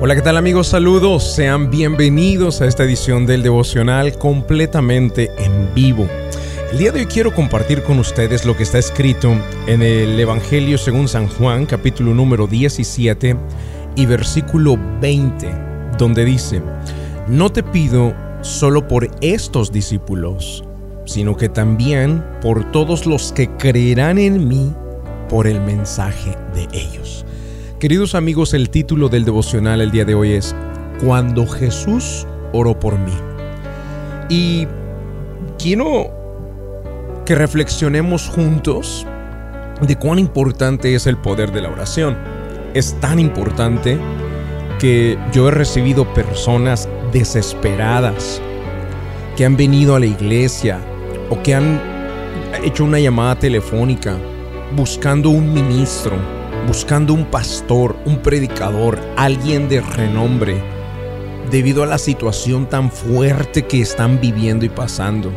Hola, ¿qué tal amigos? Saludos, sean bienvenidos a esta edición del devocional completamente en vivo. El día de hoy quiero compartir con ustedes lo que está escrito en el Evangelio según San Juan, capítulo número 17 y versículo 20, donde dice, no te pido solo por estos discípulos, sino que también por todos los que creerán en mí por el mensaje de ellos. Queridos amigos, el título del devocional el día de hoy es Cuando Jesús oró por mí. Y quiero que reflexionemos juntos de cuán importante es el poder de la oración. Es tan importante que yo he recibido personas desesperadas que han venido a la iglesia o que han hecho una llamada telefónica buscando un ministro buscando un pastor, un predicador, alguien de renombre, debido a la situación tan fuerte que están viviendo y pasando.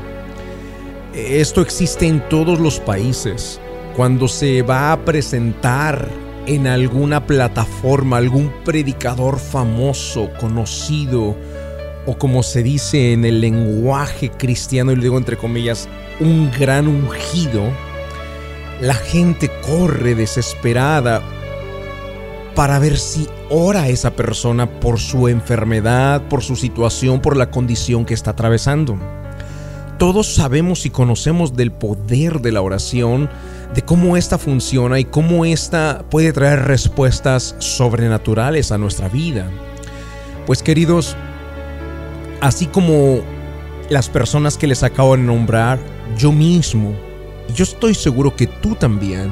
Esto existe en todos los países. Cuando se va a presentar en alguna plataforma algún predicador famoso, conocido, o como se dice en el lenguaje cristiano, y lo digo entre comillas, un gran ungido, la gente corre desesperada para ver si ora esa persona por su enfermedad, por su situación, por la condición que está atravesando. Todos sabemos y conocemos del poder de la oración, de cómo esta funciona y cómo esta puede traer respuestas sobrenaturales a nuestra vida. Pues queridos, así como las personas que les acabo de nombrar, yo mismo yo estoy seguro que tú también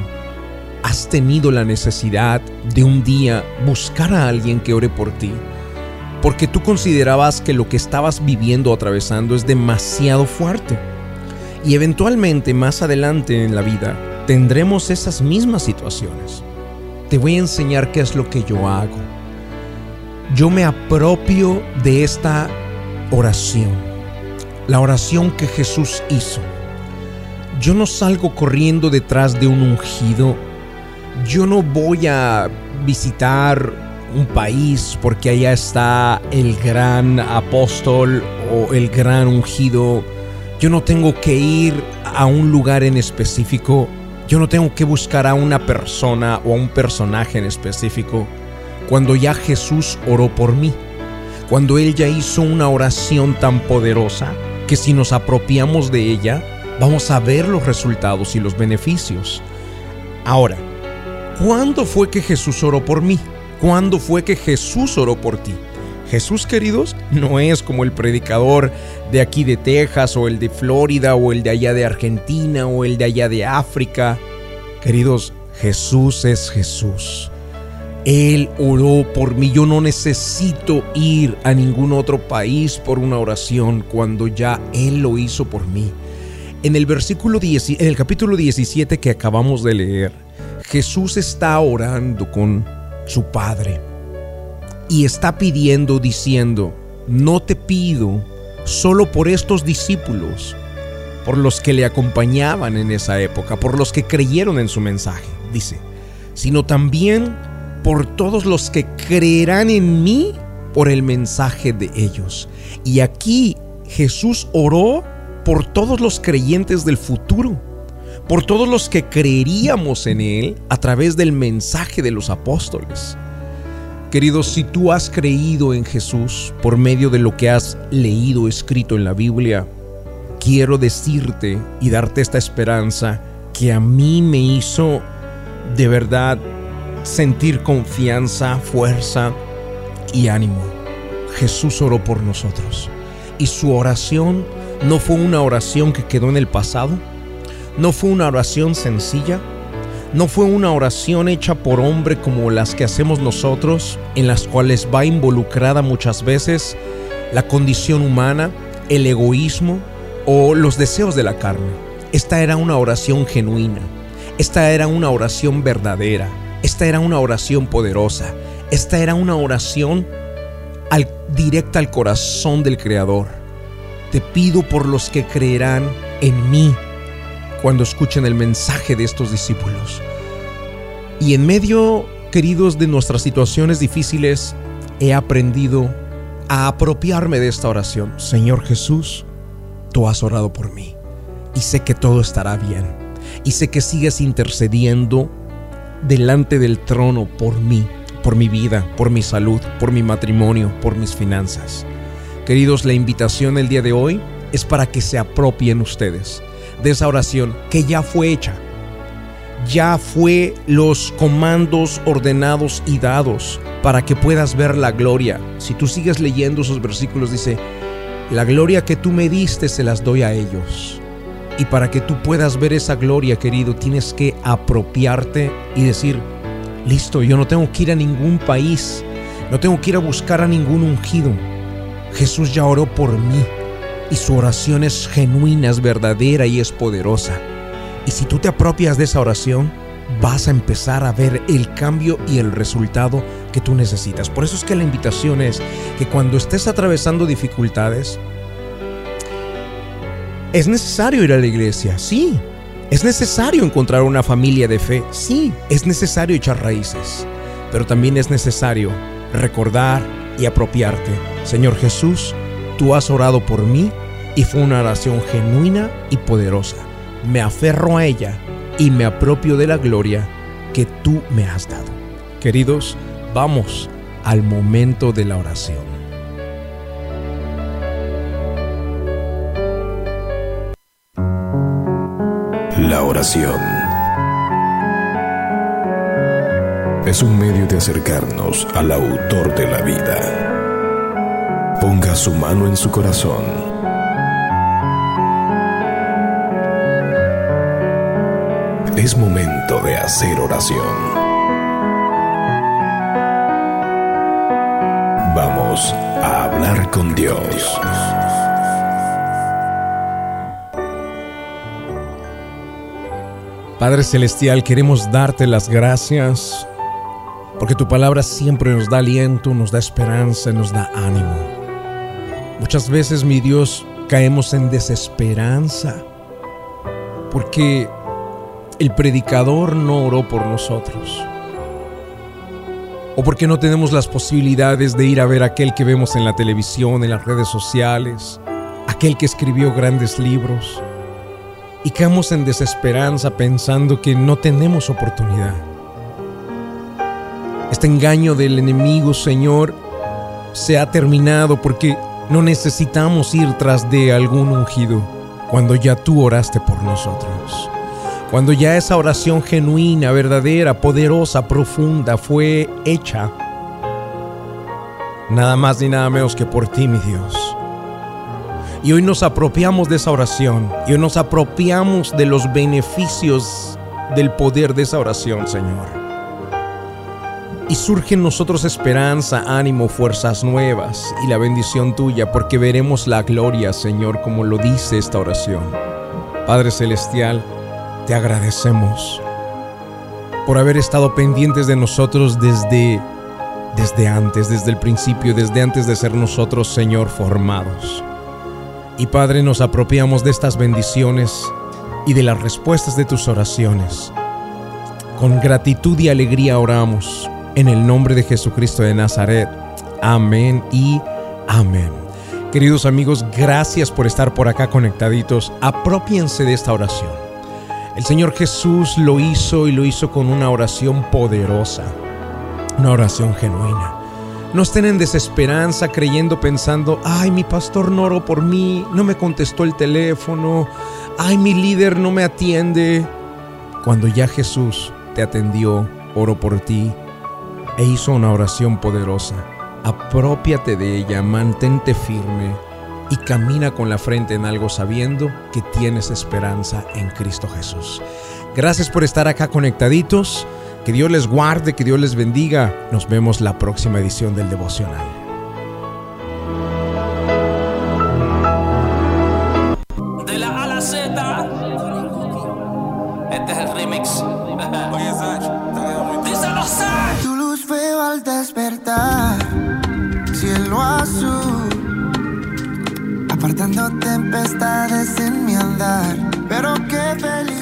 has tenido la necesidad de un día buscar a alguien que ore por ti, porque tú considerabas que lo que estabas viviendo o atravesando es demasiado fuerte. Y eventualmente más adelante en la vida tendremos esas mismas situaciones. Te voy a enseñar qué es lo que yo hago. Yo me apropio de esta oración, la oración que Jesús hizo yo no salgo corriendo detrás de un ungido. Yo no voy a visitar un país porque allá está el gran apóstol o el gran ungido. Yo no tengo que ir a un lugar en específico. Yo no tengo que buscar a una persona o a un personaje en específico. Cuando ya Jesús oró por mí. Cuando Él ya hizo una oración tan poderosa que si nos apropiamos de ella, vamos a ver los resultados y los beneficios. Ahora, ¿cuándo fue que Jesús oró por mí? ¿Cuándo fue que Jesús oró por ti? Jesús, queridos, no es como el predicador de aquí de Texas o el de Florida o el de allá de Argentina o el de allá de África. Queridos, Jesús es Jesús. Él oró por mí. Yo no necesito ir a ningún otro país por una oración cuando ya Él lo hizo por mí. En el versículo 10, en el capítulo 17 que acabamos de leer, Jesús está orando con su Padre y está pidiendo diciendo, no te pido solo por estos discípulos, por los que le acompañaban en esa época, por los que creyeron en su mensaje, dice, sino también por todos los que creerán en mí por el mensaje de ellos. Y aquí Jesús oró por todos los creyentes del futuro, por todos los que creeríamos en Él a través del mensaje de los apóstoles. Queridos, si tú has creído en Jesús por medio de lo que has leído escrito en la Biblia, quiero decirte y darte esta esperanza que a mí me hizo de verdad sentir confianza, fuerza y ánimo. Jesús oró por nosotros y su oración no fue una oración que quedó en el pasado, no fue una oración sencilla, no fue una oración hecha por hombre como las que hacemos nosotros, en las cuales va involucrada muchas veces la condición humana, el egoísmo o los deseos de la carne. Esta era una oración genuina, esta era una oración verdadera, esta era una oración poderosa, esta era una oración directa al corazón del Creador te pido por los que creerán en mí cuando escuchen el mensaje de estos discípulos. Y en medio, queridos, de nuestras situaciones difíciles, he aprendido a apropiarme de esta oración. Señor Jesús, tú has orado por mí y sé que todo estará bien. Y sé que sigues intercediendo delante del trono por mí, por mi vida, por mi salud, por mi matrimonio, por mis finanzas. Queridos, la invitación el día de hoy es para que se apropien ustedes de esa oración que ya fue hecha. Ya fue los comandos ordenados y dados para que puedas ver la gloria. Si tú sigues leyendo esos versículos, dice, la gloria que tú me diste se las doy a ellos. Y para que tú puedas ver esa gloria, querido, tienes que apropiarte y decir, listo, yo no tengo que ir a ningún país, no tengo que ir a buscar a ningún ungido. Jesús ya oró por mí y su oración es genuina, es verdadera y es poderosa. Y si tú te apropias de esa oración, vas a empezar a ver el cambio y el resultado que tú necesitas. Por eso es que la invitación es que cuando estés atravesando dificultades, es necesario ir a la iglesia, sí. Es necesario encontrar una familia de fe, sí. Es necesario echar raíces. Pero también es necesario recordar y apropiarte. Señor Jesús, tú has orado por mí y fue una oración genuina y poderosa. Me aferro a ella y me apropio de la gloria que tú me has dado. Queridos, vamos al momento de la oración. La oración es un medio de acercarnos al autor de la vida. Ponga su mano en su corazón. Es momento de hacer oración. Vamos a hablar con Dios. Padre Celestial, queremos darte las gracias porque tu palabra siempre nos da aliento, nos da esperanza, nos da ánimo. Muchas veces, mi Dios, caemos en desesperanza porque el predicador no oró por nosotros. O porque no tenemos las posibilidades de ir a ver a aquel que vemos en la televisión, en las redes sociales, aquel que escribió grandes libros y caemos en desesperanza pensando que no tenemos oportunidad. Este engaño del enemigo, Señor, se ha terminado porque no necesitamos ir tras de algún ungido cuando ya tú oraste por nosotros. Cuando ya esa oración genuina, verdadera, poderosa, profunda fue hecha. Nada más ni nada menos que por ti, mi Dios. Y hoy nos apropiamos de esa oración. Y hoy nos apropiamos de los beneficios del poder de esa oración, Señor. Y surge en nosotros esperanza, ánimo, fuerzas nuevas y la bendición tuya, porque veremos la gloria, Señor, como lo dice esta oración. Padre Celestial, te agradecemos por haber estado pendientes de nosotros desde, desde antes, desde el principio, desde antes de ser nosotros, Señor, formados. Y Padre, nos apropiamos de estas bendiciones y de las respuestas de tus oraciones. Con gratitud y alegría oramos en el nombre de Jesucristo de Nazaret. Amén y amén. Queridos amigos, gracias por estar por acá conectaditos. Apropiense de esta oración. El Señor Jesús lo hizo y lo hizo con una oración poderosa, una oración genuina. No estén en desesperanza creyendo, pensando, ay, mi pastor no oró por mí, no me contestó el teléfono, ay, mi líder no me atiende. Cuando ya Jesús te atendió, oró por ti e hizo una oración poderosa, apropiate de ella, mantente firme y camina con la frente en algo sabiendo que tienes esperanza en Cristo Jesús. Gracias por estar acá conectaditos. Que Dios les guarde, que Dios les bendiga. Nos vemos la próxima edición del devocional. De la A la Z. Este es el remix. Oye, luz veo al despertar, cielo azul, apartando tempestades en mi andar. Pero qué feliz